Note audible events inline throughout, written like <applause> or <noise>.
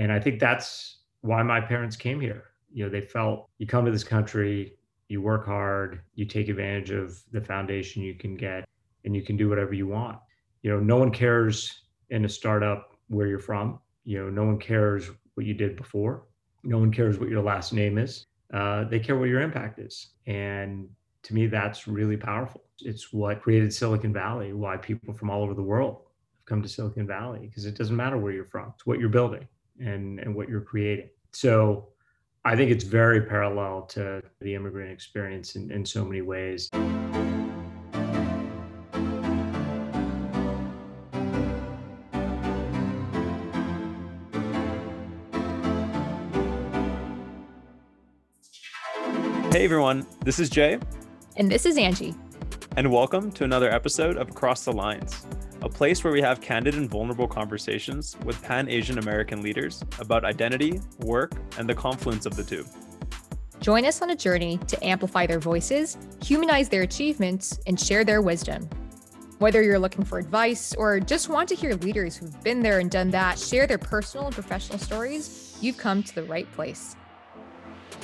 And I think that's why my parents came here. You know, they felt you come to this country, you work hard, you take advantage of the foundation you can get, and you can do whatever you want. You know, no one cares in a startup where you're from. You know, no one cares what you did before. No one cares what your last name is. Uh, they care what your impact is. And to me, that's really powerful. It's what created Silicon Valley, why people from all over the world have come to Silicon Valley, because it doesn't matter where you're from, it's what you're building and, and what you're creating. So I think it's very parallel to the immigrant experience in, in so many ways. Hey everyone, this is Jay. And this is Angie. And welcome to another episode of Across the Lines, a place where we have candid and vulnerable conversations with Pan Asian American leaders about identity, work, and the confluence of the two. Join us on a journey to amplify their voices, humanize their achievements, and share their wisdom. Whether you're looking for advice or just want to hear leaders who've been there and done that share their personal and professional stories, you've come to the right place.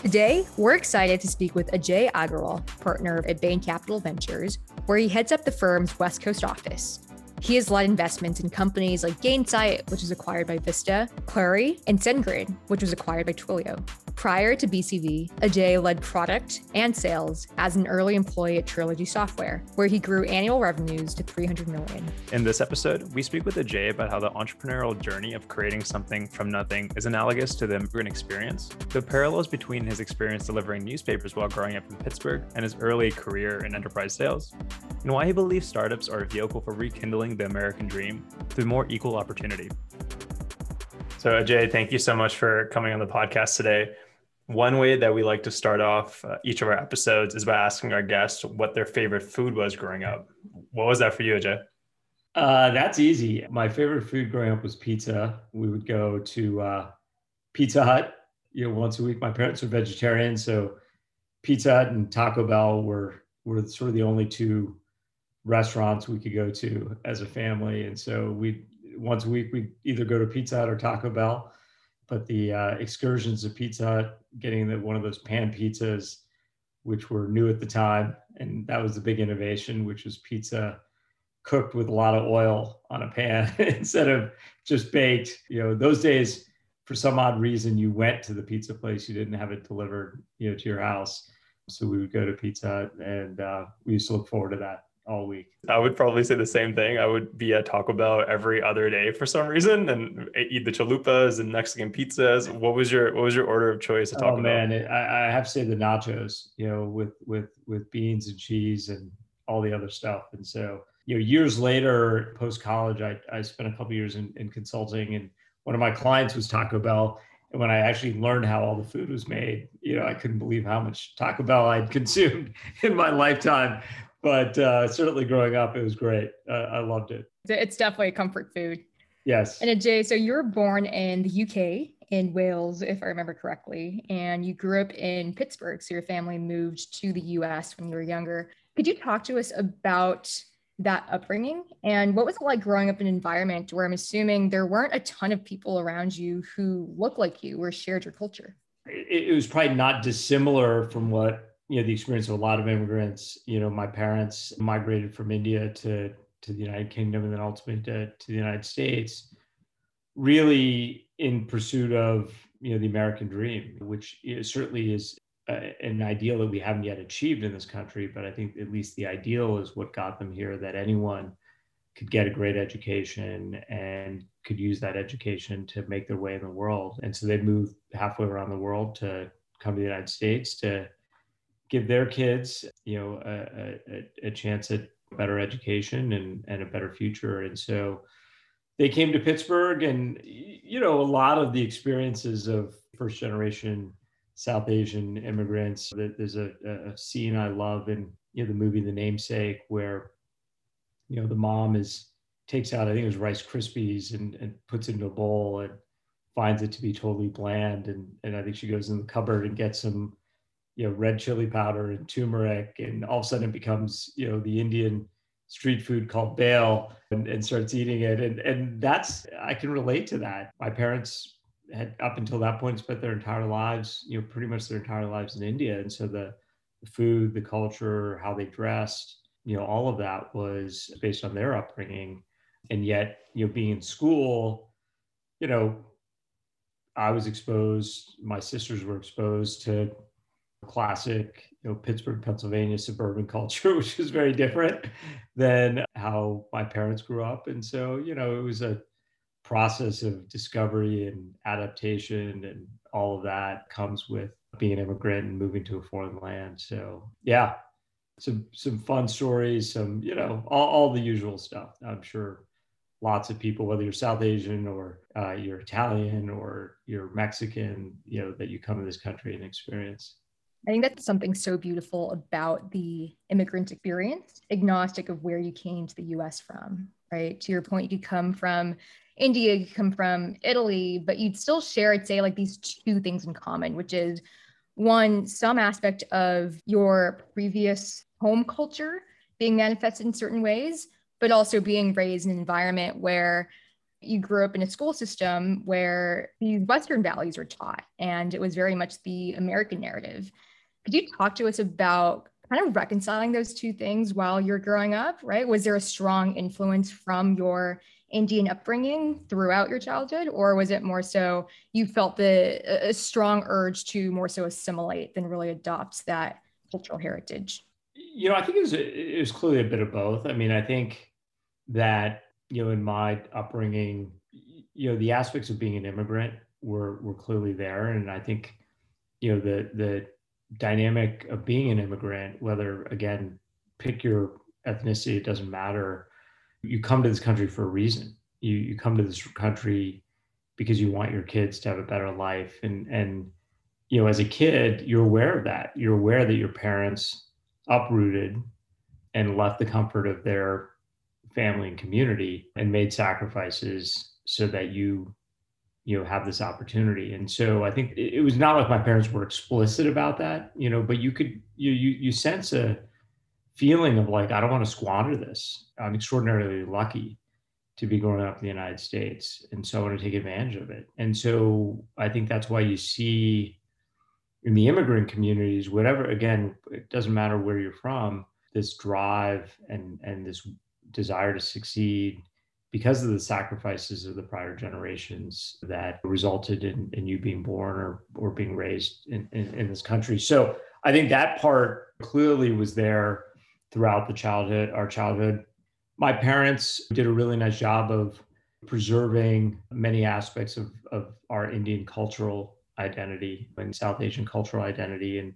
Today, we're excited to speak with Ajay Agarwal, partner at Bain Capital Ventures, where he heads up the firm's West Coast office. He has led investments in companies like Gainsight, which was acquired by Vista, Clari, and SendGrid, which was acquired by Twilio. Prior to BCV, Ajay led product and sales as an early employee at Trilogy Software, where he grew annual revenues to 300 million. In this episode, we speak with Ajay about how the entrepreneurial journey of creating something from nothing is analogous to the immigrant experience, the parallels between his experience delivering newspapers while growing up in Pittsburgh and his early career in enterprise sales, and why he believes startups are a vehicle for rekindling the American dream through more equal opportunity. So, Ajay, thank you so much for coming on the podcast today. One way that we like to start off uh, each of our episodes is by asking our guests what their favorite food was growing up. What was that for you, Ajay? Uh, that's easy. My favorite food growing up was pizza. We would go to uh, Pizza Hut, you know, once a week. My parents were vegetarian, so Pizza Hut and Taco Bell were were sort of the only two restaurants we could go to as a family. And so we once a week we either go to Pizza Hut or Taco Bell. But the uh, excursions to Pizza Hut, getting the, one of those pan pizzas, which were new at the time, and that was the big innovation, which was pizza cooked with a lot of oil on a pan <laughs> instead of just baked. You know, those days, for some odd reason, you went to the pizza place, you didn't have it delivered, you know, to your house. So we would go to Pizza Hut, and uh, we used to look forward to that all week. I would probably say the same thing. I would be at Taco Bell every other day for some reason and eat the chalupas and Mexican pizzas. What was your what was your order of choice at oh, Taco oh, man, it, I, I have to say the nachos, you know, with with with beans and cheese and all the other stuff. And so, you know, years later, post college, I, I spent a couple years in, in consulting and one of my clients was Taco Bell. And when I actually learned how all the food was made, you know, I couldn't believe how much Taco Bell I'd <laughs> consumed in my lifetime but uh, certainly growing up, it was great. Uh, I loved it. It's definitely comfort food. Yes. And Jay, so you were born in the UK in Wales, if I remember correctly, and you grew up in Pittsburgh. So your family moved to the US when you were younger. Could you talk to us about that upbringing and what was it like growing up in an environment where I'm assuming there weren't a ton of people around you who looked like you or shared your culture? It, it was probably not dissimilar from what you know the experience of a lot of immigrants you know my parents migrated from india to to the united kingdom and then ultimately to, to the united states really in pursuit of you know the american dream which is, certainly is uh, an ideal that we haven't yet achieved in this country but i think at least the ideal is what got them here that anyone could get a great education and could use that education to make their way in the world. And so they moved halfway around the world to come to the united states to give their kids, you know, a, a, a chance at better education and, and a better future. And so they came to Pittsburgh and, you know, a lot of the experiences of first generation South Asian immigrants. There's a, a scene I love in you know, the movie The Namesake where, you know, the mom is takes out, I think it was Rice Krispies and, and puts it into a bowl and finds it to be totally bland. And, and I think she goes in the cupboard and gets some you know red chili powder and turmeric and all of a sudden it becomes you know the indian street food called bhel and, and starts eating it and and that's i can relate to that my parents had up until that point spent their entire lives, you know, pretty much their entire lives in India. And so the, the food, the culture, how they dressed, you know, all of that was based on their upbringing. And yet, you know, being in school, you know, I was exposed, my sisters were exposed to classic, you know, Pittsburgh, Pennsylvania suburban <laughs> culture, which is very different than how my parents grew up. And so, you know, it was a process of discovery and adaptation and all of that comes with being an immigrant and moving to a foreign land. So yeah, some some fun stories, some, you know, all, all the usual stuff. I'm sure lots of people, whether you're South Asian or uh, you're Italian or you're Mexican, you know, that you come to this country and experience. I think that's something so beautiful about the immigrant experience, agnostic of where you came to the US from, right? To your point, you come from India, you come from Italy, but you'd still share, I'd say, like these two things in common, which is one, some aspect of your previous home culture being manifested in certain ways, but also being raised in an environment where you grew up in a school system where these Western values were taught, and it was very much the American narrative. Could you talk to us about kind of reconciling those two things while you're growing up, right? Was there a strong influence from your Indian upbringing throughout your childhood, or was it more so you felt the a strong urge to more so assimilate than really adopt that cultural heritage? You know, I think it was it was clearly a bit of both. I mean, I think that you know in my upbringing, you know, the aspects of being an immigrant were were clearly there, and I think you know the the dynamic of being an immigrant, whether again pick your ethnicity, it doesn't matter. You come to this country for a reason. You you come to this country because you want your kids to have a better life. And and you know as a kid you're aware of that. You're aware that your parents uprooted and left the comfort of their family and community and made sacrifices so that you you know have this opportunity and so i think it, was not like my parents were explicit about that you know but you could you you, you sense a feeling of like, I don't want to squander this. I'm extraordinarily lucky to be growing up in the United States. And so I want to take advantage of it. And so I think that's why you see in the immigrant communities, whatever, again, it doesn't matter where you're from, this drive and, and this desire to succeed because of the sacrifices of the prior generations that resulted in, in you being born or, or being raised in, in, in this country. So I think that part clearly was there throughout the childhood, our childhood. My parents did a really nice job of preserving many aspects of, of our Indian cultural identity and South Asian cultural identity. And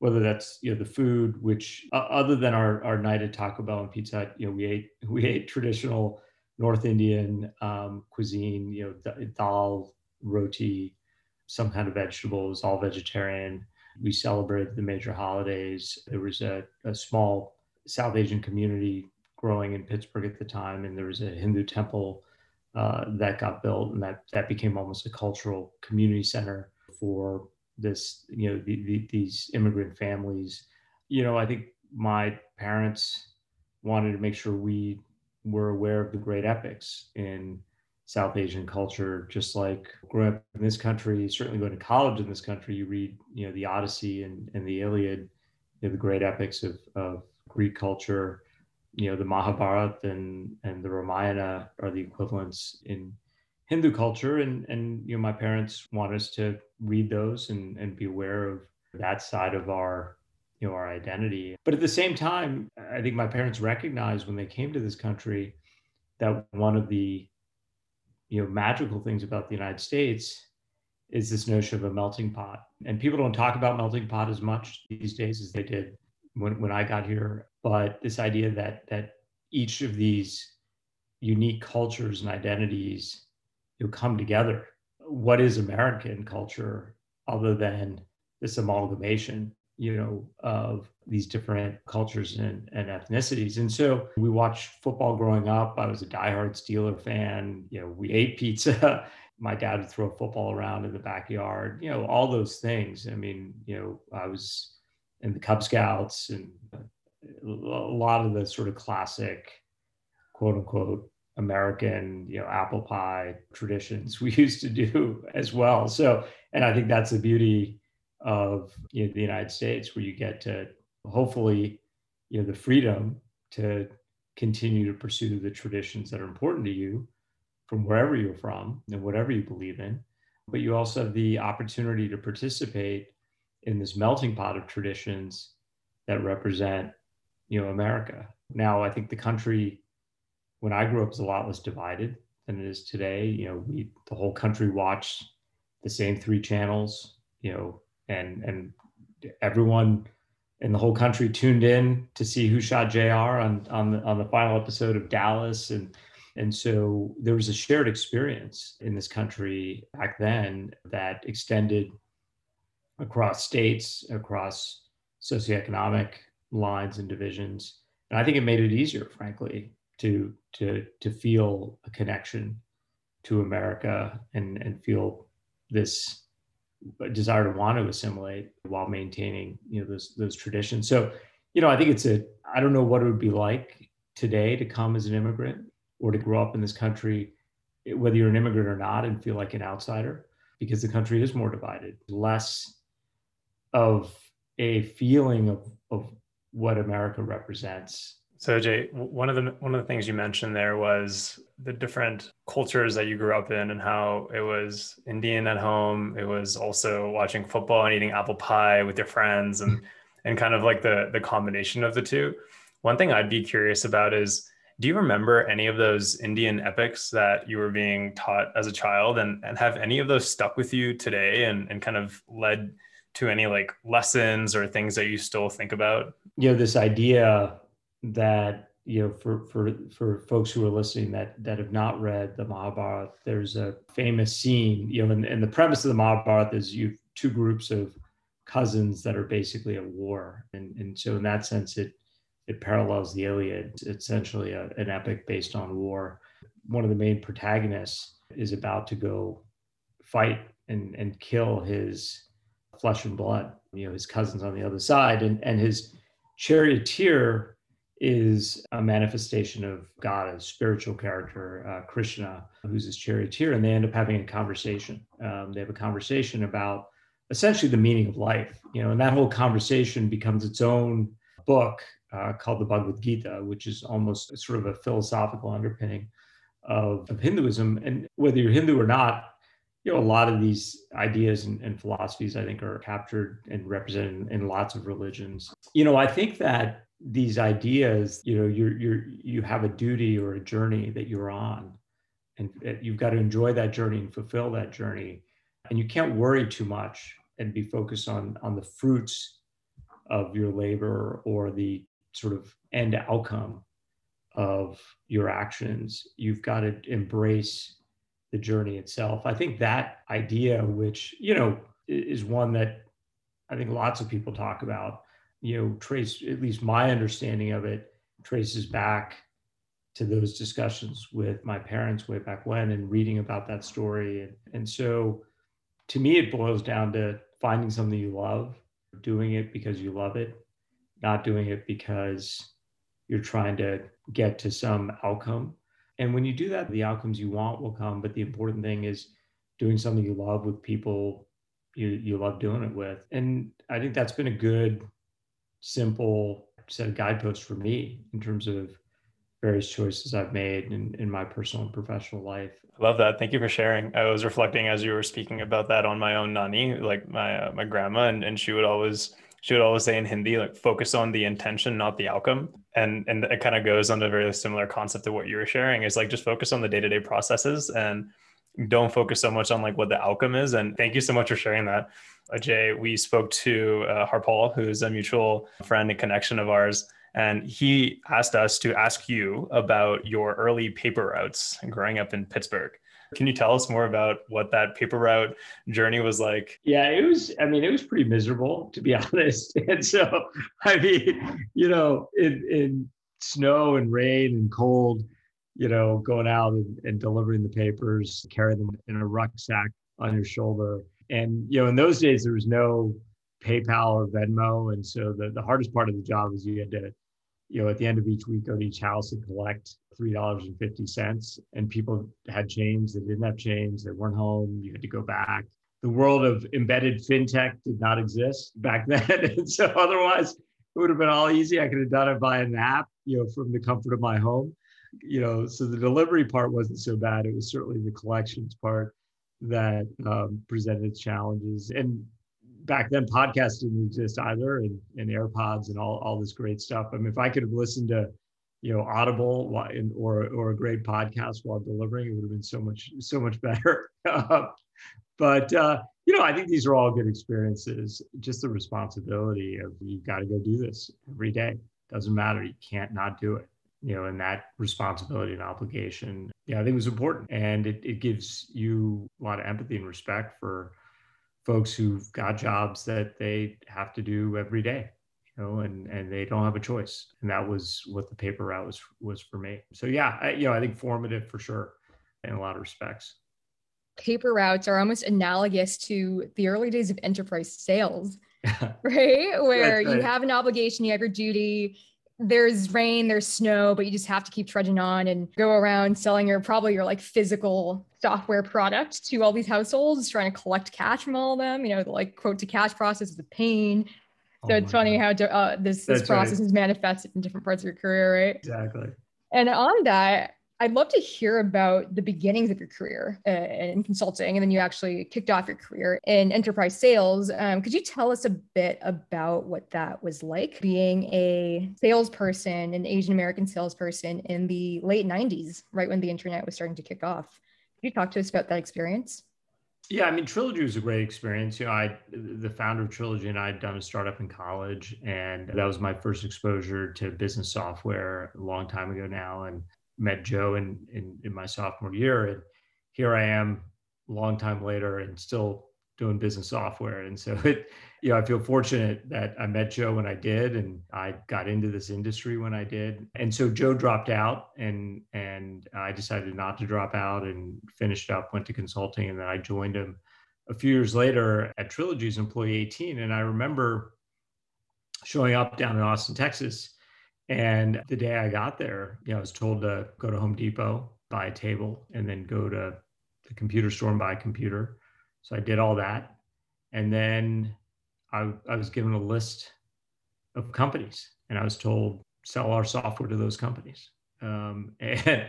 whether that's, you know, the food, which uh, other than our, our night at Taco Bell and Pizza Hut, you know, we ate, we ate traditional North Indian um, cuisine, you know, dal, roti, some kind of vegetables, all vegetarian. We celebrated the major holidays. There was a, a small South Asian community growing in Pittsburgh at the time, and there was a Hindu temple uh, that got built, and that that became almost a cultural community center for this, you know, the, the, these immigrant families. You know, I think my parents wanted to make sure we were aware of the great epics in South Asian culture, just like growing up in this country, certainly going to college in this country, you read, you know, the Odyssey and, and the Iliad, you know, the great epics of, of Greek culture, you know, the Mahabharata and, and the Ramayana are the equivalents in Hindu culture. And, and, you know, my parents want us to read those and, and be aware of that side of our, you know, our identity. But at the same time, I think my parents recognized when they came to this country that one of the, you know, magical things about the United States is this notion of a melting pot. And people don't talk about melting pot as much these days as they did when, when I got here, but this idea that that each of these unique cultures and identities you come together. What is American culture other than this amalgamation, you know, of these different cultures and, and ethnicities? And so we watched football growing up. I was a diehard Steeler fan. You know, we ate pizza. <laughs> My dad would throw a football around in the backyard. You know, all those things. I mean, you know, I was in the Cub Scouts and uh, a lot of the sort of classic, quote unquote, American, you know, apple pie traditions <laughs> we used to do as well. So, and I think that's the beauty of you know, the United States, where you get to hopefully, you know, the freedom to continue to pursue the traditions that are important to you from wherever you're from and whatever you believe in. But you also have the opportunity to participate in this melting pot of traditions that represent, you know, America. Now, I think the country when I grew up was a lot less divided than it is today. You know, we the whole country watched the same three channels, you know, and and everyone in the whole country tuned in to see who shot JR on on the on the final episode of Dallas and and so there was a shared experience in this country back then that extended across states, across socioeconomic lines and divisions. And I think it made it easier, frankly, to to to feel a connection to America and and feel this desire to want to assimilate while maintaining you know those those traditions. So you know I think it's a I don't know what it would be like today to come as an immigrant or to grow up in this country, whether you're an immigrant or not, and feel like an outsider because the country is more divided, less of a feeling of of what America represents so Jay, one of the one of the things you mentioned there was the different cultures that you grew up in and how it was Indian at home. It was also watching football and eating apple pie with your friends and and kind of like the the combination of the two. One thing I'd be curious about is do you remember any of those Indian epics that you were being taught as a child and, and have any of those stuck with you today and, and kind of led to any like lessons or things that you still think about? You know, this idea that you know for for for folks who are listening that that have not read the Mahabharata, there's a famous scene. You know, and, and the premise of the Mahabharata is you two groups of cousins that are basically at war, and and so in that sense, it it parallels the Iliad. It's essentially a, an epic based on war. One of the main protagonists is about to go fight and and kill his flesh and blood. You know, his cousins on the other side, and and his charioteer is a manifestation of God, a spiritual character, uh, Krishna, who's his charioteer, and they end up having a conversation. Um, they have a conversation about essentially the meaning of life, you know, and that whole conversation becomes its own book uh, called the Bhagavad Gita, which is almost sort of a philosophical underpinning of, of Hinduism. And whether you're Hindu or not, you know, a lot of these ideas and, and philosophies, I think, are captured and represented in, in lots of religions. You know, I think that these ideas you know you're you're you have a duty or a journey that you're on. And you've got to enjoy that journey and fulfill that journey. And you can't worry too much and be focused on on the fruits of your labor or the sort of end outcome of your actions. You've got to embrace the journey itself. I think that idea which you know is one that i think lots of people talk about you know, trace, at least my understanding of it, traces back to those discussions with my parents way back when and reading about that story. And, and so to me, it boils down to finding something you love, doing it because you love it, not doing it because you're trying to get to some outcome. And when you do that, the outcomes you want will come. But the important thing is doing something you love with people you, you love doing it with. And I think that's been a good simple set of guideposts for me in terms of various choices I've made in, in my personal and professional life. I love that. Thank you for sharing. I was reflecting as you were speaking about that on my own nani, like my uh, my grandma, and, and she would always she would always say in Hindi, like focus on the intention, not the outcome. And and it kind of goes on a very similar concept to what you were sharing. Is like just focus on the day to day processes and don't focus so much on like what the outcome is. And thank you so much for sharing that. Jay, we spoke to uh, Harpal, who's a mutual friend and connection of ours, and he asked us to ask you about your early paper routes growing up in Pittsburgh. Can you tell us more about what that paper route journey was like? Yeah, it was, I mean, it was pretty miserable, to be <laughs> honest. And so, I mean, you know, in, in snow and rain and cold, you know, going out and, and delivering the papers, carrying them in a rucksack on your shoulder and you know, in those days there was no PayPal or Venmo, and so the, the hardest part of the job was you had to you know, at the end of each week, go to each house and collect three dollars and fifty cents. And people had change, they didn't have change, they weren't home. You had to go back. The world of embedded fintech did not exist back <laughs> then, and so otherwise it would have been all easy. I could have done it by an app, you know, from the comfort of my home. You know, so the delivery part wasn't so bad. It was certainly the collections part that um, presented challenges. And back then podcasts didn't exist either and, and AirPods and all, all this great stuff. I mean, if I could have listened to, you know, Audible or, or a great podcast while delivering, it would have been so much, so much <laughs> better. but, uh, you know, I think these are all good experiences. Just the responsibility of you've got to go do this every day. Doesn't matter. You can't not do it. You know, and that responsibility and obligation, yeah, I think was important. And it, it gives you a lot of empathy and respect for folks who've got jobs that they have to do every day you know and and they don't have a choice and that was what the paper route was was for me so yeah I, you know i think formative for sure in a lot of respects paper routes are almost analogous to the early days of enterprise sales <laughs> right where right. you have an obligation you have your duty there's rain, there's snow, but you just have to keep trudging on and go around selling your probably your like physical software product to all these households, trying to collect cash from all of them. You know, the like quote to cash process is a pain. So oh it's funny God. how uh, this this process right. is manifested in different parts of your career, right? Exactly. And on that, I'd love to hear about the beginnings of your career uh, in consulting, and then you actually kicked off your career in enterprise sales. Um, could you tell us a bit about what that was like being a salesperson, an Asian American salesperson in the late 90s, right when the internet was starting to kick off? Could you talk to us about that experience? Yeah, I mean, Trilogy was a great experience. You know, I, the founder of Trilogy and I had done a startup in college, and that was my first exposure to business software a long time ago now. And met Joe in, in, in my sophomore year. And here I am a long time later and still doing business software. And so it, you know, I feel fortunate that I met Joe when I did and I got into this industry when I did. And so Joe dropped out and and I decided not to drop out and finished up, went to consulting, and then I joined him a few years later at Trilogy's employee 18. And I remember showing up down in Austin, Texas and the day I got there, you know, I was told to go to Home Depot, buy a table, and then go to the computer store and buy a computer. So I did all that. And then I, I was given a list of companies and I was told, sell our software to those companies. Um, <laughs> and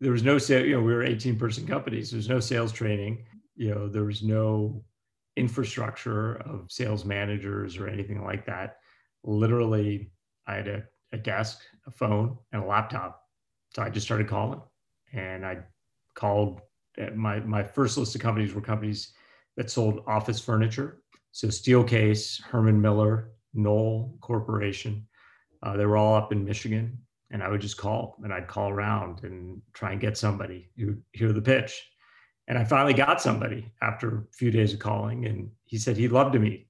there was no sale, you know, we were 18 person companies. There's no sales training. You know, there was no infrastructure of sales managers or anything like that. Literally, I had to a desk, a phone, and a laptop. So I just started calling, and I called. Uh, my my first list of companies were companies that sold office furniture. So Steelcase, Herman Miller, Knoll Corporation. Uh, they were all up in Michigan, and I would just call, and I'd call around and try and get somebody who hear the pitch. And I finally got somebody after a few days of calling, and he said he'd love to meet.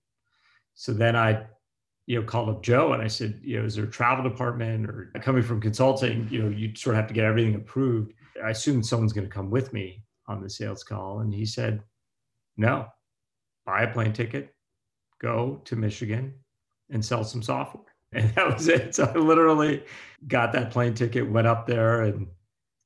So then I you know, called up Joe and I said, you know, is there a travel department or coming from consulting, you know, you sort of have to get everything approved. I assume someone's going to come with me on the sales call. And he said, no, buy a plane ticket, go to Michigan and sell some software. <laughs> And that was it. So I literally got that plane ticket, went up there and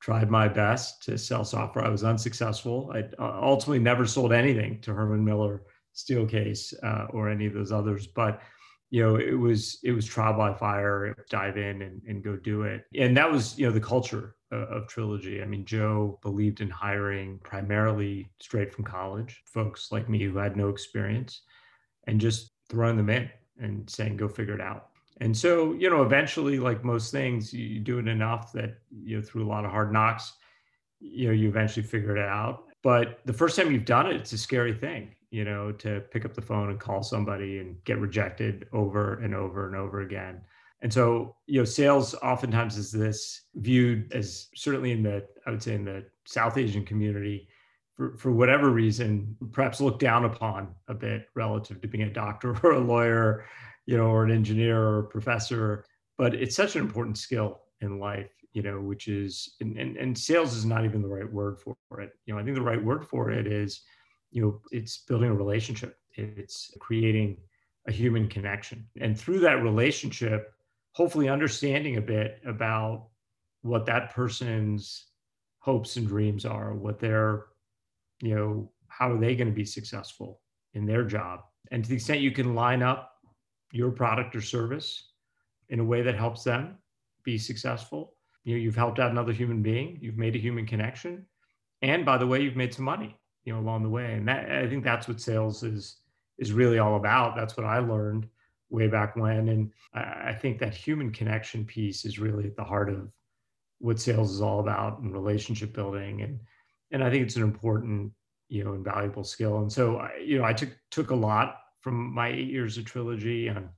tried my best to sell software. I was unsuccessful. I ultimately never sold anything to Herman Miller, Steelcase, uh, or any of those others. But you know it was it was trial by fire dive in and, and go do it. And that was you know the culture of, of trilogy. I mean joe believed in hiring primarily straight from college folks like me who had no experience and just throwing them in and saying go figure it out. And so you know eventually like most things you do it enough that you know through a lot of hard knocks you know you eventually figure it out. But the first time you've done it it's a scary thing you know, to pick up the phone and call somebody and get rejected over and over and over again. And so, you know, sales oftentimes is this viewed as certainly in the, I would say in the South Asian community, for, for whatever reason, perhaps looked down upon a bit relative to being a doctor <laughs> or a lawyer, you know, or an engineer or a professor. But it's such an important skill in life, you know, which is, and, and, and sales is not even the right word for it. You know, I think the right word for it is you know it's building a relationship. It's creating a human connection. And through that relationship hopefully understanding a bit about what that person's hopes and dreams are, what their, you know, how are they going to be successful in their job? And to the extent you can line up your product or service in a way that helps them be successful, you know, you've helped out another human being, you've made a human connection, and by the way, you've made some money, you know, along the way. And that I think that's what sales is is really all about. That's what I learned way back when. And I, I think that human connection piece is really at the heart of what sales is all about and relationship building. And and I think it's an important, you know, invaluable skill. And so, I, you know, I took took a lot from my eight years of trilogy on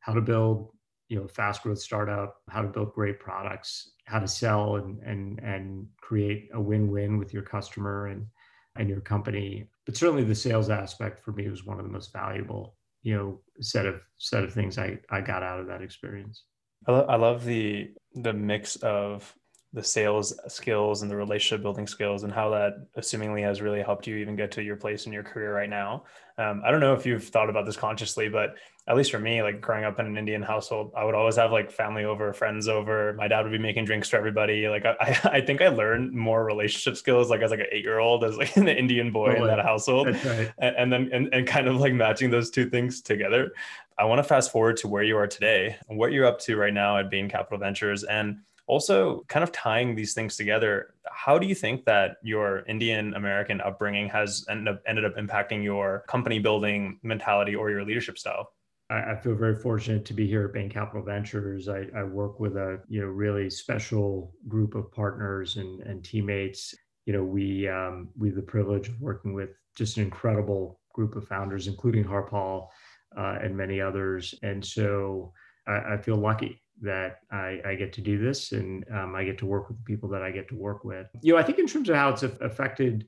how to build, you know, fast growth startup, how to build great products, how to sell and and and create a win-win with your customer and and your company. But certainly the sales aspect for me was one of the most valuable you know set of set of things I I got out of that experience. I, lo- I love the the mix of the sales skills and the relationship building skills and how that assumingly has really helped you even get to your place in your career right now um, i don't know if you've thought about this consciously but at least for me like growing up in an indian household i would always have like family over friends over. My dad would be making drinks for everybody. Like i, <laughs> I think i learned more relationship skills like as like an eight year old as like <laughs> an indian boy oh, in that household. Right. and, and, then and, and kind of like matching those two things together. I want to fast forward to where you are today and what you're up to right now at bain capital ventures. And also kind of tying these things together how do you think that your indian american upbringing has ended up, ended up impacting your company building mentality or your leadership style I, feel very fortunate to be here at Bain Capital Ventures. I, I, work with a you know really special group of partners and, and teammates. You know, we um, we have the privilege of working with just an incredible group of founders, including Harpal uh, and many others. And so I, I feel lucky that I, I, get to do this and um, I get to work with the people that I get to work with. You know, I think in terms of how it's affected,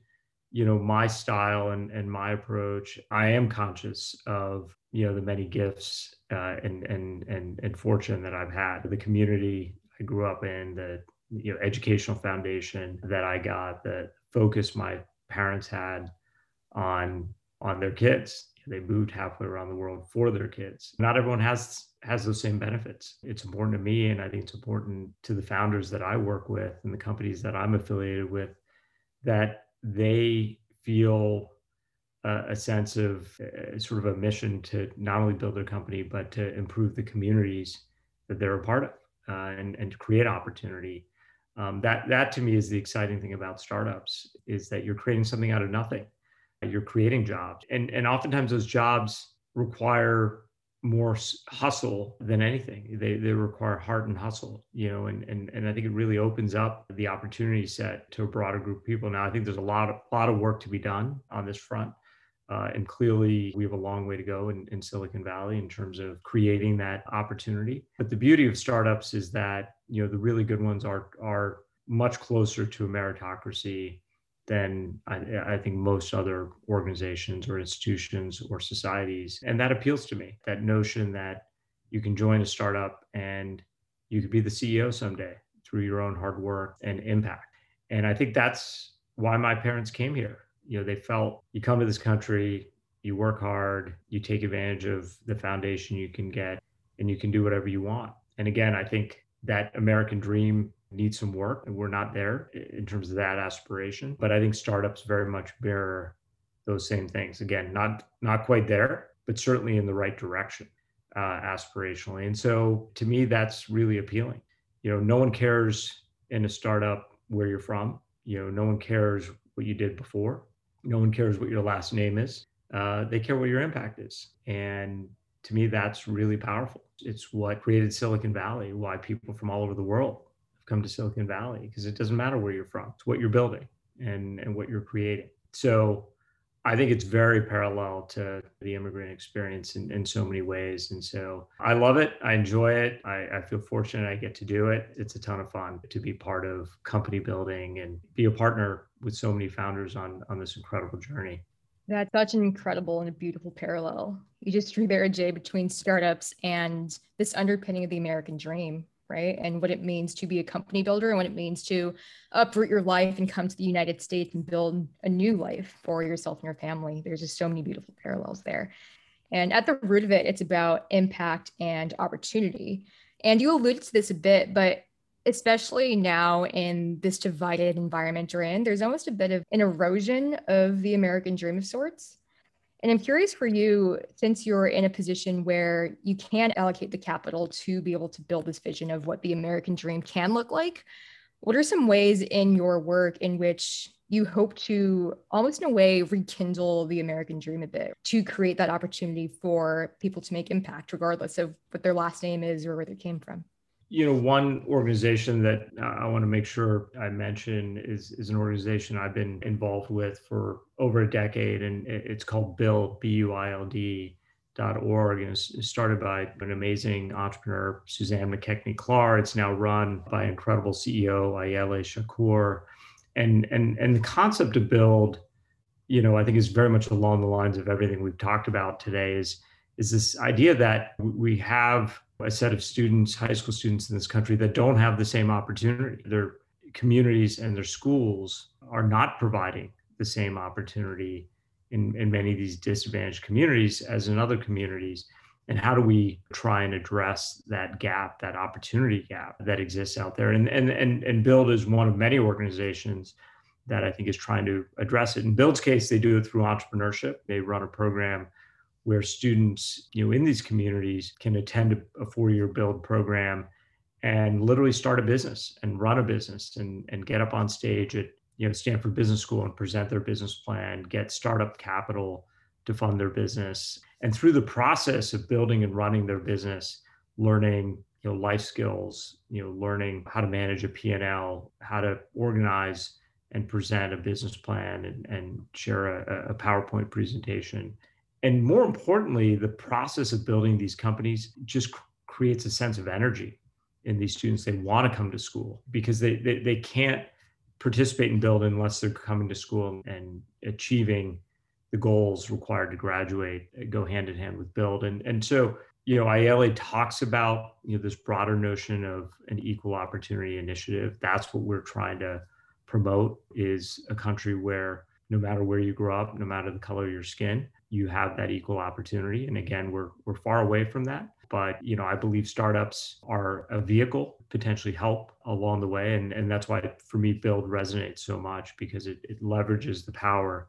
you know, my style and, and my approach, I am conscious of, you know, the many gifts uh, and, and, and, and fortune that I've had. The community I grew up in, the, you know, educational foundation that I got, the focus my parents had on, on their kids. They moved halfway around the world for their kids. Not everyone has has those same benefits. It's important to me, and I think it's important to the founders that I work with and the companies that I'm affiliated with that they feel a, sense of uh, sort of a mission to not only build their company, but to improve the communities that they're a part of uh, and, and to create opportunity. Um, that, that to me is the exciting thing about startups is that you're creating something out of nothing. You're creating jobs. And, and oftentimes those jobs require more hustle than anything. They they require heart and hustle, you know, and and and I think it really opens up the opportunity set to a broader group of people. Now I think there's a lot of lot of work to be done on this front. Uh, and clearly, we have a long way to go in, in Silicon Valley in terms of creating that opportunity. But the beauty of startups is that you know the really good ones are are much closer to a meritocracy than I, I, think most other organizations or institutions or societies. And that appeals to me that notion that you can join a startup and you could be the CEO someday through your own hard work and impact. And I think that's why my parents came here. You know, they felt you come to this country, you work hard, you take advantage of the foundation you can get, and you can do whatever you want. And again, I think that American dream needs some work and we're not there in terms of that aspiration but i think startups very much bear those same things. Again not not quite there but certainly in the right direction uh, aspirationally. And so to me that's really appealing. You know no one cares in a startup where you're from. You know no one cares what you did before no one cares what your last name is uh, they care what your impact is and to me that's really powerful it's what created silicon valley why people from all over the world have come to Silicon Valley because it doesn't matter where you're from. It's what you're building and, and what you're creating. So I think it's very parallel to the immigrant experience in, in so many ways. And so I love it. I enjoy it. I, I feel fortunate I get to do it. It's a ton of fun to be part of company building and be a partner with so many founders on, on this incredible journey. That's such an incredible and a beautiful parallel. You just drew there, Jay, between startups and this underpinning of the American dream right? And what it means to be a company builder and what it means to uproot your life and come to the United States and build a new life for yourself and your family. There's just so many beautiful parallels there. And at the root of it, it's about impact and opportunity. And you alluded to this a bit, but especially now in this divided environment you're in, there's almost a bit of an erosion of the American dream of sorts. And I'm curious for you, since you're in a position where you can allocate the capital to be able to build this vision of what the American dream can look like, what are some ways in your work in which you hope to almost in a way rekindle the American dream a bit to create that opportunity for people to make impact, regardless of what their last name is or where they came from? You know, one organization that uh, I want to make sure I mention is is an organization I've been involved with for over a decade, and it's called Build B U I L D dot org and it's started by an amazing entrepreneur suzanne McKechnie Klahr. it's now run by incredible ceo ayele shakur and and and the concept of build you know i think is very much along the lines of everything we've talked about today is is this idea that we have a set of students, high school students in this country that don't have the same opportunity. Their communities and their schools are not providing the same opportunity in, in many of these disadvantaged communities as in other communities. And how do we try and address that gap, that opportunity gap that exists out there? And and and, and Build is one of many organizations that I think is trying to address it. In Build's case, they do it through entrepreneurship. They run a program where students, you know, in these communities can attend a, four-year build program and literally start a business and run a business and, and get up on stage at you know Stanford Business School and present their business plan, get startup capital to fund their business. And through the process of building and running their business, learning you know life skills, you know, learning how to manage a P&L, how to organize and present a business plan and, and share a, a PowerPoint presentation and more importantly, the process of building these companies just creates a sense of energy in these students. They want to come to school because they, they, they can't participate in build unless they're coming to school and achieving the goals required to graduate uh, go hand in hand with build. And, and so, you know, Ayele talks about, you know, this broader notion of an equal opportunity initiative. That's what we're trying to promote is a country where no matter where you grow up, no matter the color of your skin, you have that equal opportunity. And again, we're we're far away from that. But you know, I believe startups are a vehicle, potentially help along the way. And, and that's why for me, build resonates so much because it, it leverages the power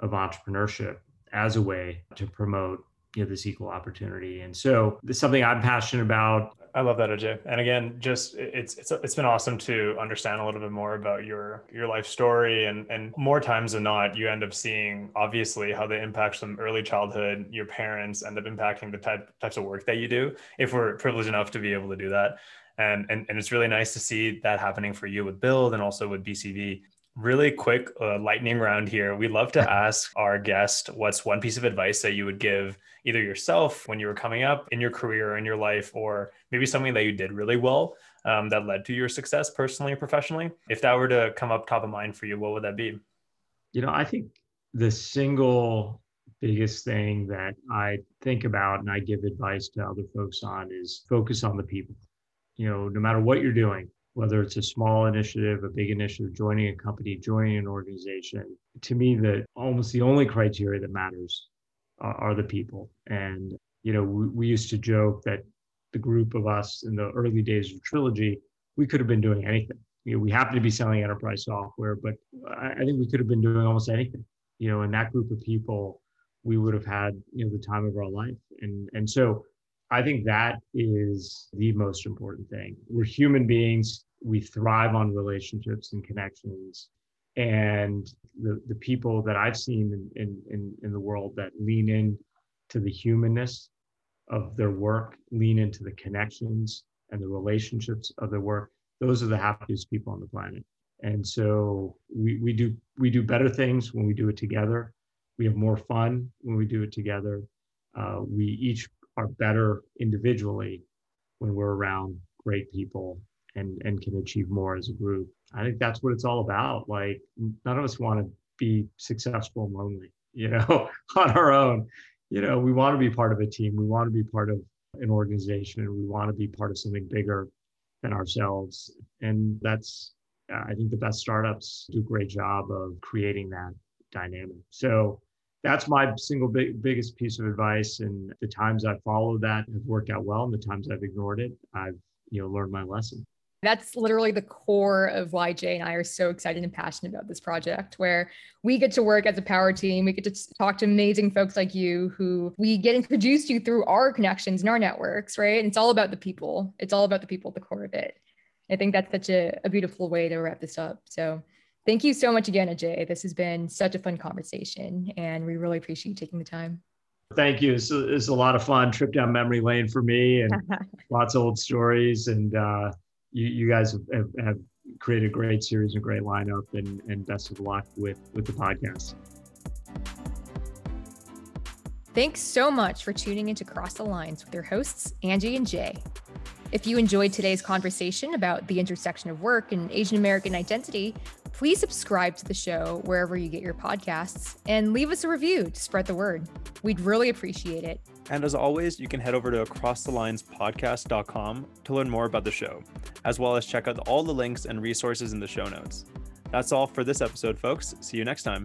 of entrepreneurship as a way to promote you know this equal opportunity and so it's something i'm passionate about I love that, Ajay. And again, just it's it's it's been awesome to understand a little bit more about your your life story, and and more times than not, you end up seeing obviously how the impacts from early childhood, your parents end up impacting the type types of work that you do. If we're privileged enough to be able to do that, and and and it's really nice to see that happening for you with Build and also with BCV. Really quick uh, lightning round here. We love to <laughs> ask our guest what's one piece of advice that you would give either yourself when you were coming up in your career in your life, or maybe something that you did really well um, that led to your success personally or professionally. If that were to come up top of mind for you, what would that be? You know, I think the single biggest thing that I think about and I give advice to other folks on is focus on the people. You know, no matter what you're doing, whether it's a small initiative, a big initiative, joining a company, joining an organization, to me, the almost the only criteria that matters are, are the people. And, you know, we, we used to joke that the group of us in the early days of Trilogy, we could have been doing anything. You know, we happen to be selling enterprise software, but I, I think we could have been doing almost anything. You know, in that group of people, we would have had, you know, the time of our life. And and so I think that is the most important thing. We're human beings. We thrive on relationships and connections. And the, the people that I've seen in, in, in, the world that lean in to the humanness of their work, lean into the connections and the relationships of their work, those are the happiest people on the planet. And so we, we do we do better things when we do it together. We have more fun when we do it together. Uh, we each are better individually when we're around great people and and can achieve more as a group. I think that's what it's all about. Like none of us want to be successful and lonely, you know, <laughs> on our own. You know, we want to be part of a team. We want to be part of an organization and we want to be part of something bigger than ourselves. And that's I think the best startups do a great job of creating that dynamic. So that's my single big, biggest piece of advice. And the times I've followed that have worked out well, and the times I've ignored it, I've you know learned my lesson that's literally the core of why Jay and I are so excited and passionate about this project, where we get to work as a power team. We get to talk to amazing folks like you who we get introduced to through our connections and our networks, right? And it's all about the people. It's all about the people at the core of it. I think that's such a, a beautiful way to wrap this up. So thank you so much again, Ajay. This has been such a fun conversation, and we really appreciate you taking the time. Thank you. It's, it's a lot of fun trip down memory lane for me and <laughs> lots of old stories. And uh, you, you guys have, have, created a great series, and great lineup, and, and best of luck with, with the podcast. Thanks so much for tuning into Cross the Lines with your hosts, Angie and Jay. If you enjoyed today's conversation about the intersection of work and Asian American identity, please subscribe to the show wherever you get your podcasts and leave us a review to spread the word. We'd really appreciate it. And as always, you can head over to acrossthelinespodcast.com to learn more about the show, as well as check out all the links and resources in the show notes. That's all for this episode, folks. See you next time.